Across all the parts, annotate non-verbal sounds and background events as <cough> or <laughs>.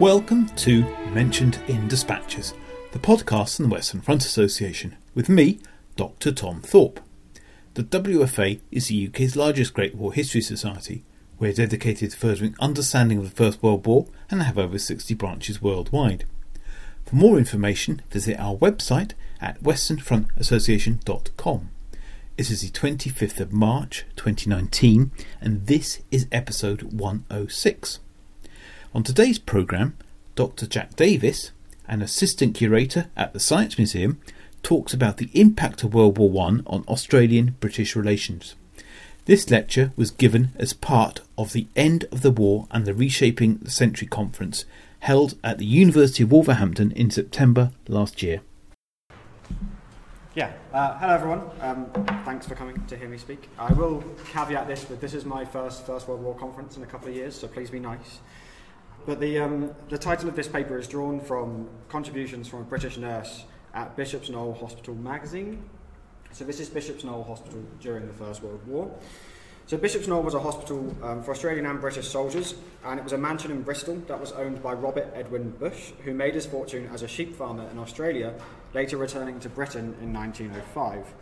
Welcome to Mentioned in Dispatches, the podcast from the Western Front Association, with me, Dr. Tom Thorpe. The WFA is the UK's largest Great War History Society. We're dedicated to furthering understanding of the First World War and have over 60 branches worldwide. For more information, visit our website at westernfrontassociation.com. It is the 25th of March 2019, and this is episode 106. On today's programme, Dr. Jack Davis, an assistant curator at the Science Museum, talks about the impact of World War I on Australian British relations. This lecture was given as part of the End of the War and the Reshaping the Century conference held at the University of Wolverhampton in September last year. Yeah, uh, hello everyone. Um, thanks for coming to hear me speak. I will caveat this with this is my first First World War conference in a couple of years, so please be nice. But the, um, the title of this paper is drawn from contributions from a British nurse at Bishop's Knoll Hospital magazine. So this is Bishop's Knoll Hospital during the First World War. So Bishop's Knoll was a hospital um, for Australian and British soldiers, and it was a mansion in Bristol that was owned by Robert Edwin Bush, who made his fortune as a sheep farmer in Australia, later returning to Britain in 1905.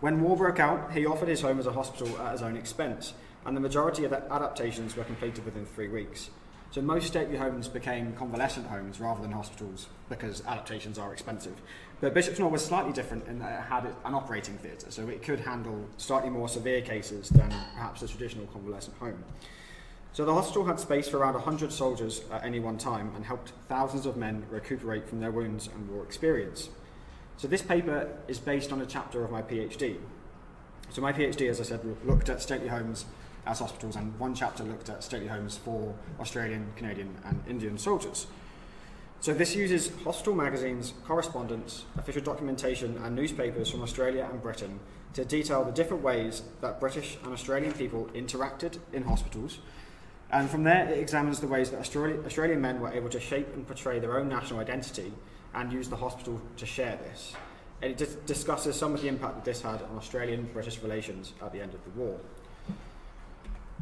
When war broke out, he offered his home as a hospital at his own expense, and the majority of the adaptations were completed within three weeks. So most stately homes became convalescent homes rather than hospitals because adaptations are expensive. But Bishop's Knoll was slightly different in that it had an operating theatre, so it could handle slightly more severe cases than perhaps a traditional convalescent home. So the hospital had space for around 100 soldiers at any one time and helped thousands of men recuperate from their wounds and war experience. So this paper is based on a chapter of my PhD. So my PhD, as I said, looked at stately homes as hospitals, and one chapter looked at stately homes for Australian, Canadian, and Indian soldiers. So this uses hospital magazines, correspondence, official documentation, and newspapers from Australia and Britain to detail the different ways that British and Australian people interacted in hospitals. And from there, it examines the ways that Australian men were able to shape and portray their own national identity and use the hospital to share this. And it discusses some of the impact that this had on Australian British relations at the end of the war.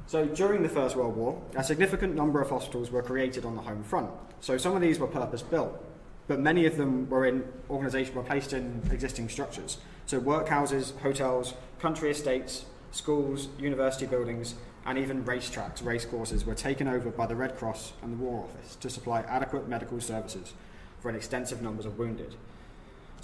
So during the First World War, a significant number of hospitals were created on the home front. So some of these were purpose built, but many of them were in organisation were placed in existing structures. So workhouses, hotels, country estates, schools, university buildings, and even racetracks, racecourses were taken over by the Red Cross and the War Office to supply adequate medical services for an extensive numbers of wounded.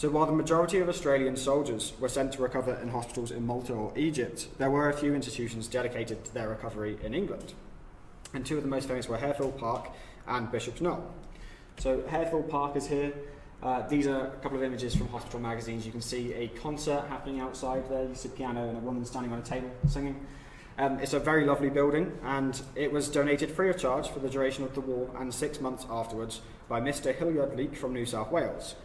So while the majority of Australian soldiers were sent to recover in hospitals in Malta or Egypt, there were a few institutions dedicated to their recovery in England. And two of the most famous were Harefield Park and Bishop's Knoll. So Harefield Park is here. Uh, these are a couple of images from hospital magazines. You can see a concert happening outside there. You see a piano and a woman standing on a table singing. Um, it's a very lovely building, and it was donated free of charge for the duration of the war and six months afterwards by Mr. Billyard-Leake from New South Wales.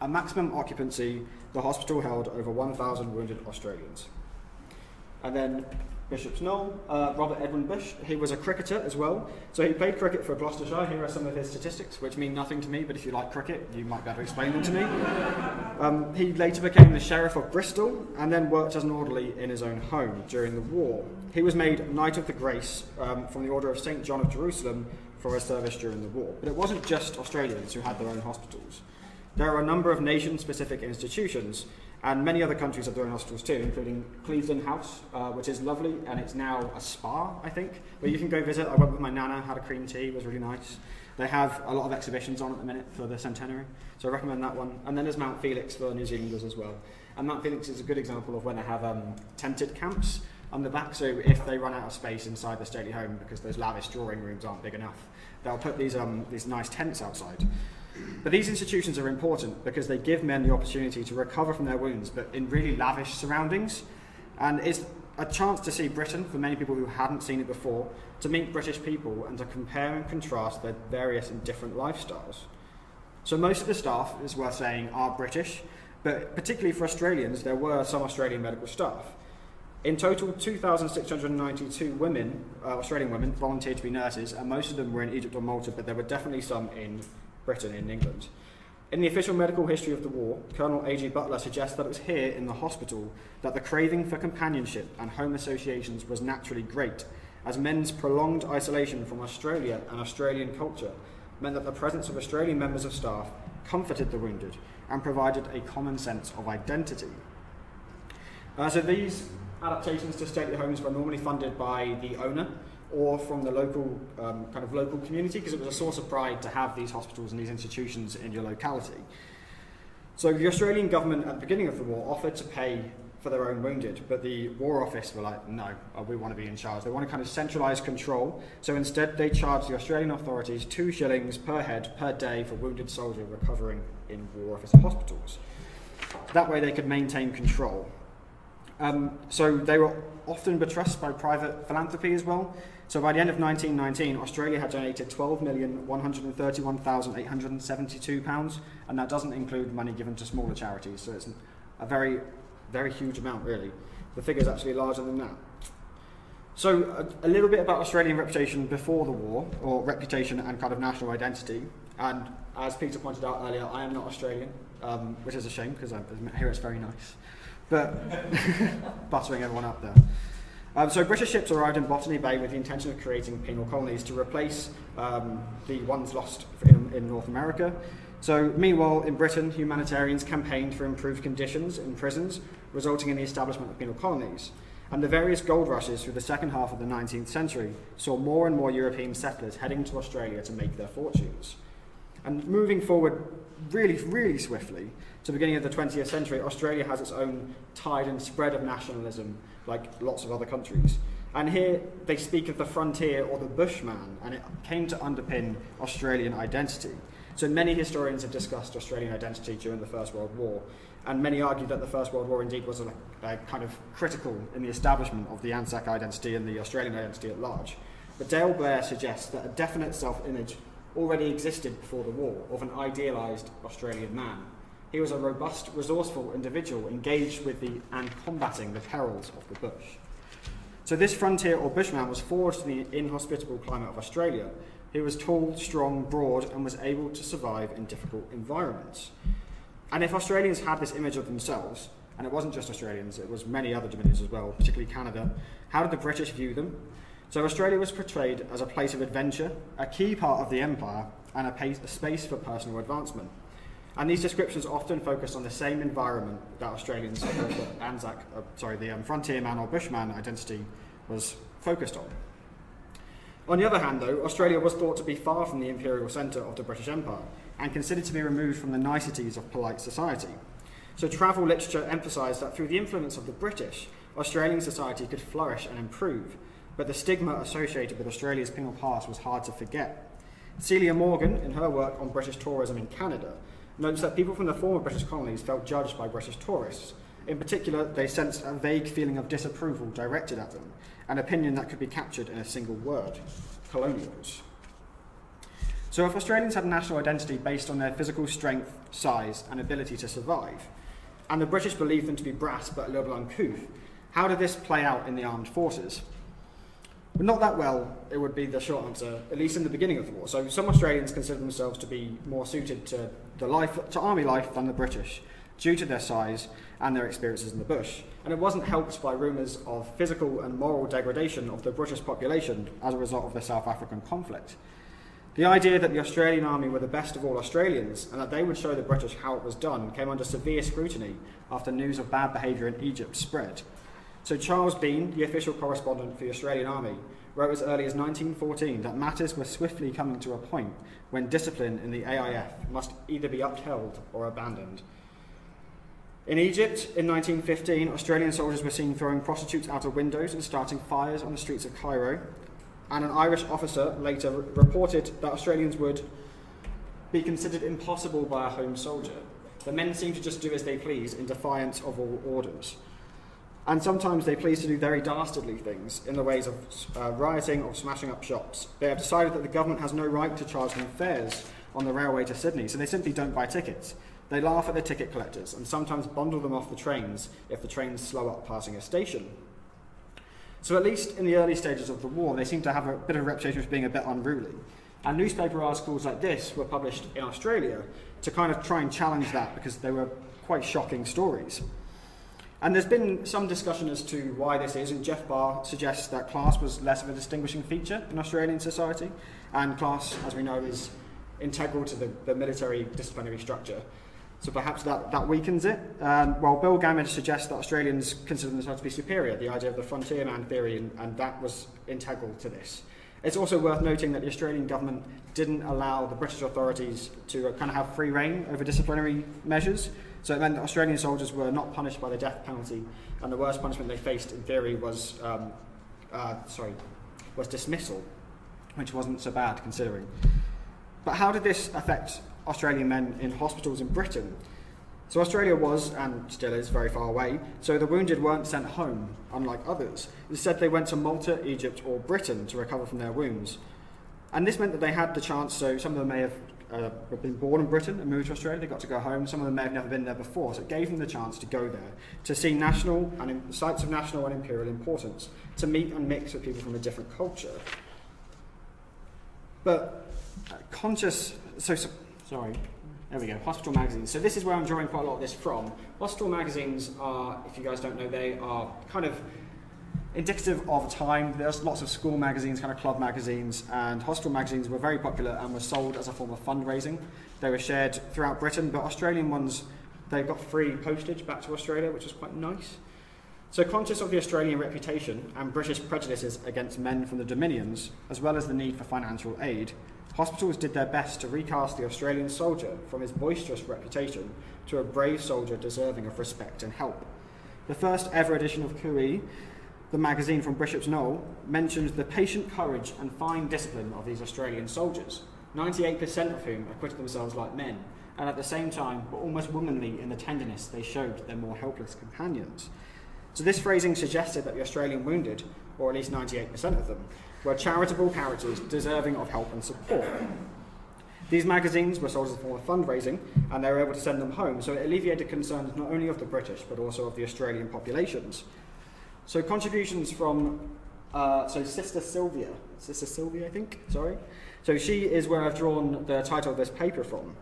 At maximum occupancy, the hospital held over 1,000 wounded Australians. And then Bishop's Knoll, uh, Robert Edwin Bush, he was a cricketer as well. So he played cricket for Gloucestershire. Here are some of his statistics, which mean nothing to me, but if you like cricket, you might be able to explain them to me. <laughs> Um, he later became the Sheriff of Bristol and then worked as an orderly in his own home during the war. He was made Knight of the Grace um, from the Order of St. John of Jerusalem for his service during the war. But it wasn't just Australians who had their own hospitals. There are a number of nation specific institutions, and many other countries have their own hospitals too, including Cliveden House, uh, which is lovely, and it's now a spa, I think, where you can go visit. I went with my nana, had a cream tea, it was really nice. They have a lot of exhibitions on at the minute for the centenary, so I recommend that one. And then there's Mount Felix for New Zealanders as well. And Mount Felix is a good example of when they have um, tented camps on the back, so if they run out of space inside the stately home because those lavish drawing rooms aren't big enough, they'll put these, um, these nice tents outside. But these institutions are important because they give men the opportunity to recover from their wounds, but in really lavish surroundings. And it's a chance to see Britain, for many people who hadn't seen it before, to meet British people and to compare and contrast their various and different lifestyles. So most of the staff, is worth saying, are British, but particularly for Australians, there were some Australian medical staff. In total, 2,692 women, uh, Australian women, volunteered to be nurses, and most of them were in Egypt or Malta, but there were definitely some in Britain in England. In the official medical history of the war, Colonel A.G. Butler suggests that it was here in the hospital that the craving for companionship and home associations was naturally great, as men's prolonged isolation from Australia and Australian culture meant that the presence of Australian members of staff comforted the wounded and provided a common sense of identity. Uh, so these adaptations to stately homes were normally funded by the owner or from the local um, kind of local community because it was a source of pride to have these hospitals and these institutions in your locality. So the Australian government at the beginning of the war offered to pay for their own wounded, but the War Office were like, no, uh, we want to be in charge. They want to kind of centralise control. So instead, they charged the Australian authorities two shillings per head per day for wounded soldier recovering in War Office hospitals. That way, they could maintain control. Um, so they were often buttressed by private philanthropy as well. So by the end of 1919, Australia had donated £12,131,872, and that doesn't include money given to smaller charities. So it's a very, very huge amount, really. The figure is actually larger than that. So a, a, little bit about Australian reputation before the war, or reputation and kind of national identity. And as Peter pointed out earlier, I am not Australian, um, which is a shame because hear it's very nice. But <laughs> buttering everyone up there. Um, so British ships arrived in Botany Bay with the intention of creating penal colonies to replace um, the ones lost in, in, North America. So meanwhile, in Britain, humanitarians campaigned for improved conditions in prisons, resulting in the establishment of penal colonies. And the various gold rushes through the second half of the 19th century saw more and more European settlers heading to Australia to make their fortunes. And moving forward really, really swiftly to the beginning of the 20th century, Australia has its own tide and spread of nationalism, like lots of other countries. And here they speak of the frontier or the bushman, and it came to underpin Australian identity. So many historians have discussed Australian identity during the First World War, and many argue that the First World War indeed was a, a kind of critical in the establishment of the Anzac identity and the Australian identity at large. But Dale Blair suggests that a definite self image already existed before the war of an idealised Australian man. He was a robust, resourceful individual engaged with the and combating the perils of the bush. So this frontier or bushman was forged in the inhospitable climate of Australia. He was tall, strong, broad, and was able to survive in difficult environments. And if Australians had this image of themselves, and it wasn't just Australians, it was many other dominions as well, particularly Canada, how did the British view them? So Australia was portrayed as a place of adventure, a key part of the empire, and a, pace, a space for personal advancement. And these descriptions often focus on the same environment that Australians, the Anzac, uh, sorry, the um, frontierman or bushman identity was focused on. On the other hand, though, Australia was thought to be far from the imperial centre of the British Empire and considered to be removed from the niceties of polite society. So travel literature emphasised that through the influence of the British, Australian society could flourish and improve, but the stigma associated with Australia's penal past was hard to forget. Celia Morgan, in her work on British tourism in Canada, notes that people from the former British colonies felt judged by British tourists. In particular, they sensed a vague feeling of disapproval directed at them, an opinion that could be captured in a single word colonials. So, if Australians had a national identity based on their physical strength, size, and ability to survive, and the British believed them to be brass but a little uncouth, how did this play out in the armed forces? But not that well, it would be the short answer, at least in the beginning of the war. So some Australians considered themselves to be more suited to the life to army life than the British, due to their size and their experiences in the bush. And it wasn't helped by rumours of physical and moral degradation of the British population as a result of the South African conflict. The idea that the Australian army were the best of all Australians and that they would show the British how it was done came under severe scrutiny after news of bad behaviour in Egypt spread. So Charles Bean, the official correspondent for the Australian Army, wrote as early as 1914 that matters were swiftly coming to a point when discipline in the AIF must either be upheld or abandoned. In Egypt, in 1915, Australian soldiers were seen throwing prostitutes out of windows and starting fires on the streets of Cairo. And an Irish officer later reported that Australians would be considered impossible by a home soldier. The men seemed to just do as they please in defiance of all orders. And sometimes they please to do very dastardly things in the ways of uh, rioting or smashing up shops. They have decided that the government has no right to charge them fares on the railway to Sydney, so they simply don't buy tickets. They laugh at the ticket collectors and sometimes bundle them off the trains if the trains slow up passing a station. So, at least in the early stages of the war, they seem to have a bit of a reputation for being a bit unruly. And newspaper articles like this were published in Australia to kind of try and challenge that because they were quite shocking stories. And there's been some discussion as to why this is, and Geoff Barr suggests that class was less of a distinguishing feature in Australian society, and class, as we know, is integral to the, the military disciplinary structure. So perhaps that, that weakens it. Um, well, Bill Gammage suggests that Australians consider themselves to be superior, the idea of the frontier man theory, and, and that was integral to this. It's also worth noting that the Australian government didn't allow the British authorities to kind of have free reign over disciplinary measures. So it meant that Australian soldiers were not punished by the death penalty, and the worst punishment they faced, in theory, was um, uh, sorry, was dismissal, which wasn't so bad considering. But how did this affect Australian men in hospitals in Britain? So Australia was, and still is, very far away, so the wounded weren't sent home, unlike others. Instead, they went to Malta, Egypt, or Britain to recover from their wounds. And this meant that they had the chance, so some of them may have uh, been born in Britain and moved to Australia, they got to go home. Some of them may have never been there before, so it gave them the chance to go there, to see national and in, sites of national and imperial importance, to meet and mix with people from a different culture. But uh, conscious, so, so, sorry, there we go, hospital magazines. So this is where I'm drawing quite a lot of this from. Hospital magazines are, if you guys don't know, they are kind of indicative of time. There's lots of school magazines, kind of club magazines, and hostel magazines were very popular and were sold as a form of fundraising. They were shared throughout Britain, but Australian ones, they got free postage back to Australia, which was quite nice. So, conscious of the Australian reputation and British prejudices against men from the Dominions, as well as the need for financial aid, hospitals did their best to recast the Australian soldier from his boisterous reputation to a brave soldier deserving of respect and help. The first ever edition of Cooee, the magazine from Bishop's Knoll, mentions the patient courage and fine discipline of these Australian soldiers, 98% of whom acquitted themselves like men, and at the same time were almost womanly in the tenderness they showed their more helpless companions. So this phrasing suggested that the Australian wounded, or at least 98% of them, were charitable characters deserving of help and support. These magazines were sold as a form of fundraising, and they were able to send them home, so it alleviated concerns not only of the British, but also of the Australian populations. So contributions from, uh, so Sister Sylvia, Sister Sylvia, I think, sorry. So she is where I've drawn the title of this paper from.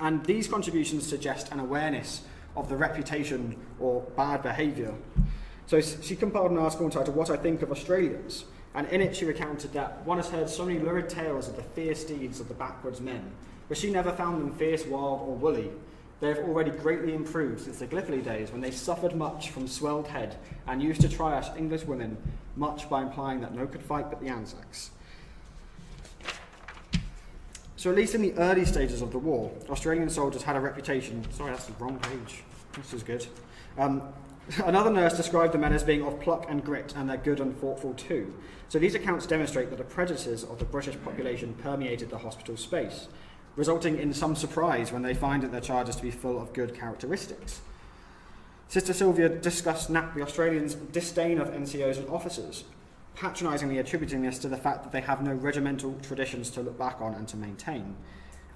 And these contributions suggest an awareness of the reputation or bad behaviour. So she compiled an article entitled What I Think of Australians, and in it she recounted that one has heard so many lurid tales of the fierce deeds of the backwoods men, but she never found them fierce, wild, or woolly. They have already greatly improved since the Gallipoli days when they suffered much from swelled head and used to try us English women much by implying that no could fight but the Anzacs. So, at least in the early stages of the war, Australian soldiers had a reputation. Sorry, that's the wrong page. This is good. Um, <laughs> another nurse described the men as being of pluck and grit, and they're good and thoughtful too. So, these accounts demonstrate that the prejudices of the British population permeated the hospital space, resulting in some surprise when they find that their charges to be full of good characteristics. Sister Sylvia discussed NAP, the Australians' disdain of NCOs and officers, patronisingly attributing this to the fact that they have no regimental traditions to look back on and to maintain.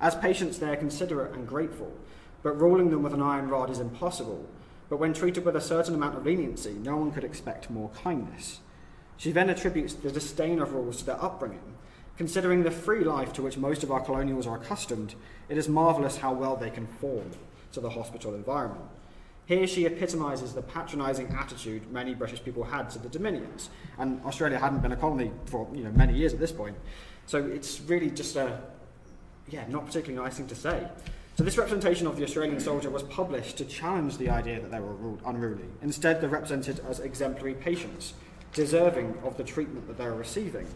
As patients, they are considerate and grateful, but ruling them with an iron rod is impossible. But when treated with a certain amount of leniency, no one could expect more kindness. She then attributes the disdain of rules to their upbringing. Considering the free life to which most of our colonials are accustomed, it is marvellous how well they conform to the hospital environment. Here she epitomises the patronising attitude many British people had to the Dominions, and Australia hadn't been a colony for you know many years at this point. So it's really just a yeah, not particularly nice thing to say. So this representation of the Australian soldier was published to challenge the idea that they were unruly. Instead, they're represented as exemplary patients, deserving of the treatment that they're receiving.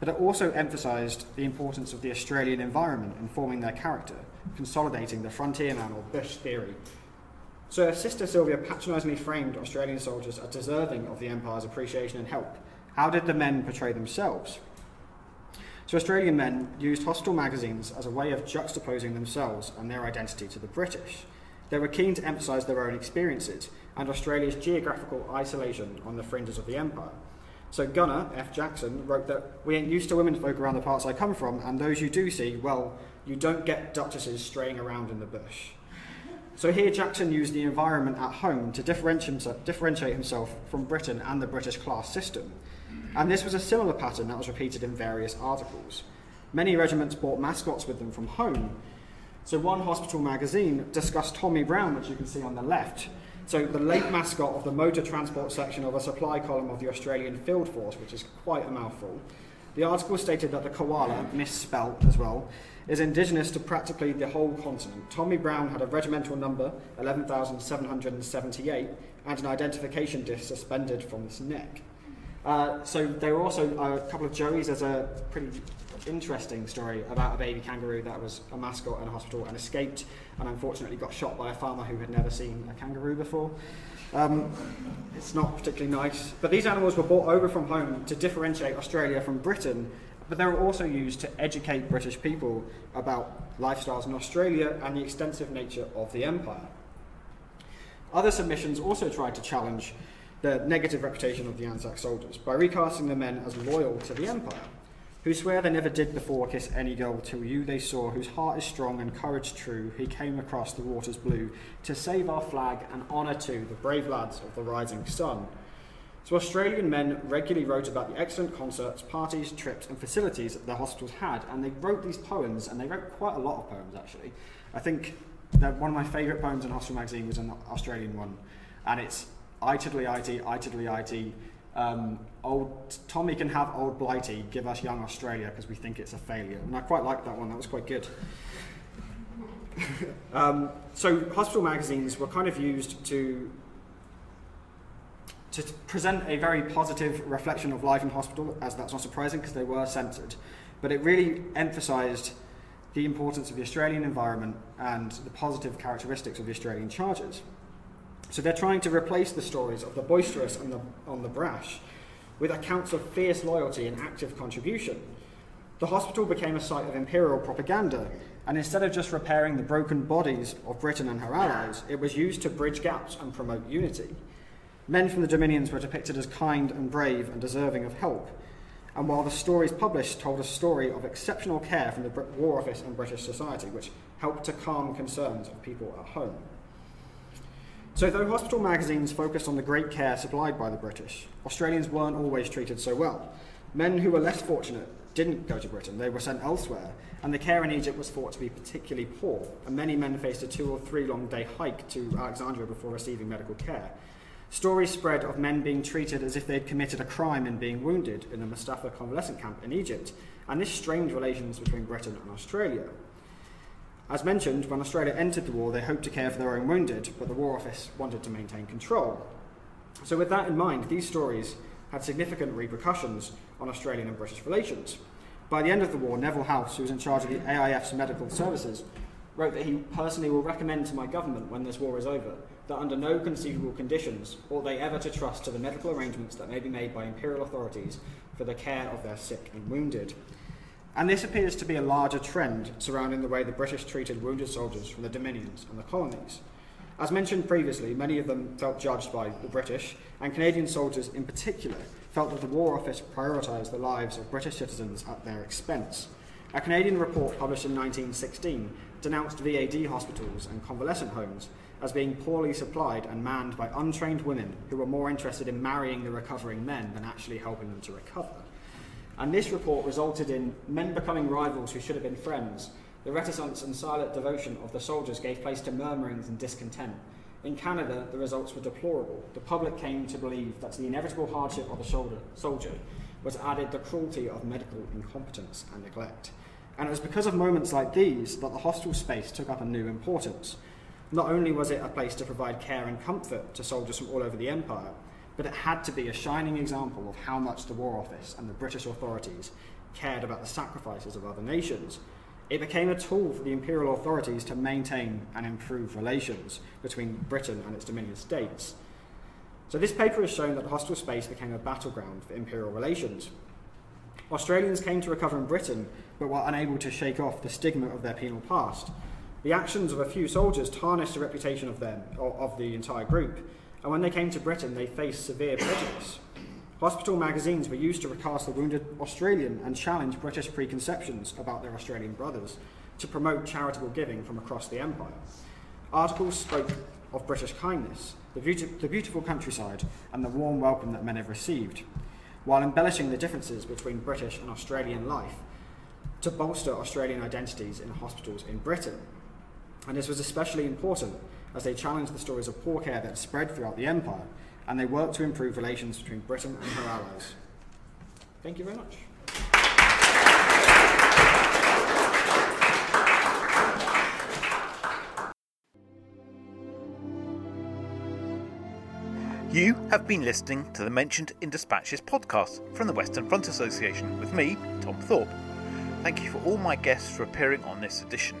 But it also emphasised the importance of the Australian environment in forming their character, consolidating the frontierman or bush theory so if Sister Sylvia patronisingly framed Australian soldiers as deserving of the Empire's appreciation and help, how did the men portray themselves? So Australian men used hospital magazines as a way of juxtaposing themselves and their identity to the British. They were keen to emphasise their own experiences and Australia's geographical isolation on the fringes of the Empire. So Gunner F. Jackson wrote that we ain't used to women folk around the parts I come from, and those you do see, well, you don't get duchesses straying around in the bush. So here Jackson used the environment at home to differentiate himself from Britain and the British class system. And this was a similar pattern that was repeated in various articles. Many regiments brought mascots with them from home. So one hospital magazine discussed Tommy Brown, which you can see on the left. So the late mascot of the motor transport section of a supply column of the Australian Field Force, which is quite a mouthful. The article stated that the koala, misspelt as well, is indigenous to practically the whole continent. Tommy Brown had a regimental number, 11,778, and an identification disc suspended from his neck. Uh, so there were also a couple of Joeys. There's a pretty interesting story about a baby kangaroo that was a mascot in a hospital and escaped and unfortunately got shot by a farmer who had never seen a kangaroo before. Um, it's not particularly nice. But these animals were brought over from home to differentiate Australia from Britain, but they were also used to educate British people about lifestyles in Australia and the extensive nature of the empire. Other submissions also tried to challenge the negative reputation of the Anzac soldiers by recasting the men as loyal to the empire who swear they never did before kiss any girl till you they saw, whose heart is strong and courage true, he came across the waters blue to save our flag and honour to the brave lads of the rising sun. So Australian men regularly wrote about the excellent concerts, parties, trips, and facilities that their hospitals had, and they wrote these poems, and they wrote quite a lot of poems actually. I think that one of my favourite poems in Hospital magazine was an Australian one, and it's I tiddly IT, I tiddly IT, um, old Tommy can have old Blighty give us young Australia because we think it's a failure. And I quite liked that one. That was quite good. <laughs> um, so hospital magazines were kind of used to to present a very positive reflection of life in hospital, as that's not surprising because they were censored, but it really emphasised the importance of the Australian environment and the positive characteristics of the Australian charges. So they're trying to replace the stories of the boisterous and the, on the brash with accounts of fierce loyalty and active contribution. The hospital became a site of imperial propaganda, and instead of just repairing the broken bodies of Britain and her allies, it was used to bridge gaps and promote unity. Men from the Dominions were depicted as kind and brave and deserving of help, and while the stories published told a story of exceptional care from the War Office and British society, which helped to calm concerns of people at home. So, though hospital magazines focused on the great care supplied by the British, Australians weren't always treated so well. Men who were less fortunate didn't go to Britain, they were sent elsewhere, and the care in Egypt was thought to be particularly poor, and many men faced a two or three long day hike to Alexandria before receiving medical care. Stories spread of men being treated as if they'd committed a crime and being wounded in the Mustafa convalescent camp in Egypt, and this strained relations between Britain and Australia. As mentioned, when Australia entered the war, they hoped to care for their own wounded, but the War Office wanted to maintain control. So, with that in mind, these stories had significant repercussions on Australian and British relations. By the end of the war, Neville Howse, who was in charge of the AIF's medical services, wrote that he personally will recommend to my government when this war is over that under no conceivable conditions ought they ever to trust to the medical arrangements that may be made by imperial authorities for the care of their sick and wounded. And this appears to be a larger trend surrounding the way the British treated wounded soldiers from the Dominions and the colonies. As mentioned previously, many of them felt judged by the British, and Canadian soldiers in particular felt that the War Office prioritised the lives of British citizens at their expense. A Canadian report published in 1916 denounced VAD hospitals and convalescent homes as being poorly supplied and manned by untrained women who were more interested in marrying the recovering men than actually helping them to recover. And this report resulted in men becoming rivals who should have been friends. The reticence and silent devotion of the soldiers gave place to murmurings and discontent. In Canada, the results were deplorable. The public came to believe that to the inevitable hardship of a soldier was added the cruelty of medical incompetence and neglect. And it was because of moments like these that the hostel space took up a new importance. Not only was it a place to provide care and comfort to soldiers from all over the empire, but it had to be a shining example of how much the War Office and the British authorities cared about the sacrifices of other nations. It became a tool for the imperial authorities to maintain and improve relations between Britain and its Dominion states. So, this paper has shown that the hostile space became a battleground for imperial relations. Australians came to recover in Britain, but were unable to shake off the stigma of their penal past. The actions of a few soldiers tarnished the reputation of them, or of the entire group, and when they came to Britain, they faced severe prejudice. Hospital magazines were used to recast the wounded Australian and challenge British preconceptions about their Australian brothers to promote charitable giving from across the empire. Articles spoke of British kindness, the, the beautiful countryside, and the warm welcome that men have received, while embellishing the differences between British and Australian life to bolster Australian identities in hospitals in Britain. And this was especially important as they challenged the stories of poor care that spread throughout the empire, and they worked to improve relations between Britain and her allies. Thank you very much. You have been listening to the Mentioned in Dispatches podcast from the Western Front Association with me, Tom Thorpe. Thank you for all my guests for appearing on this edition.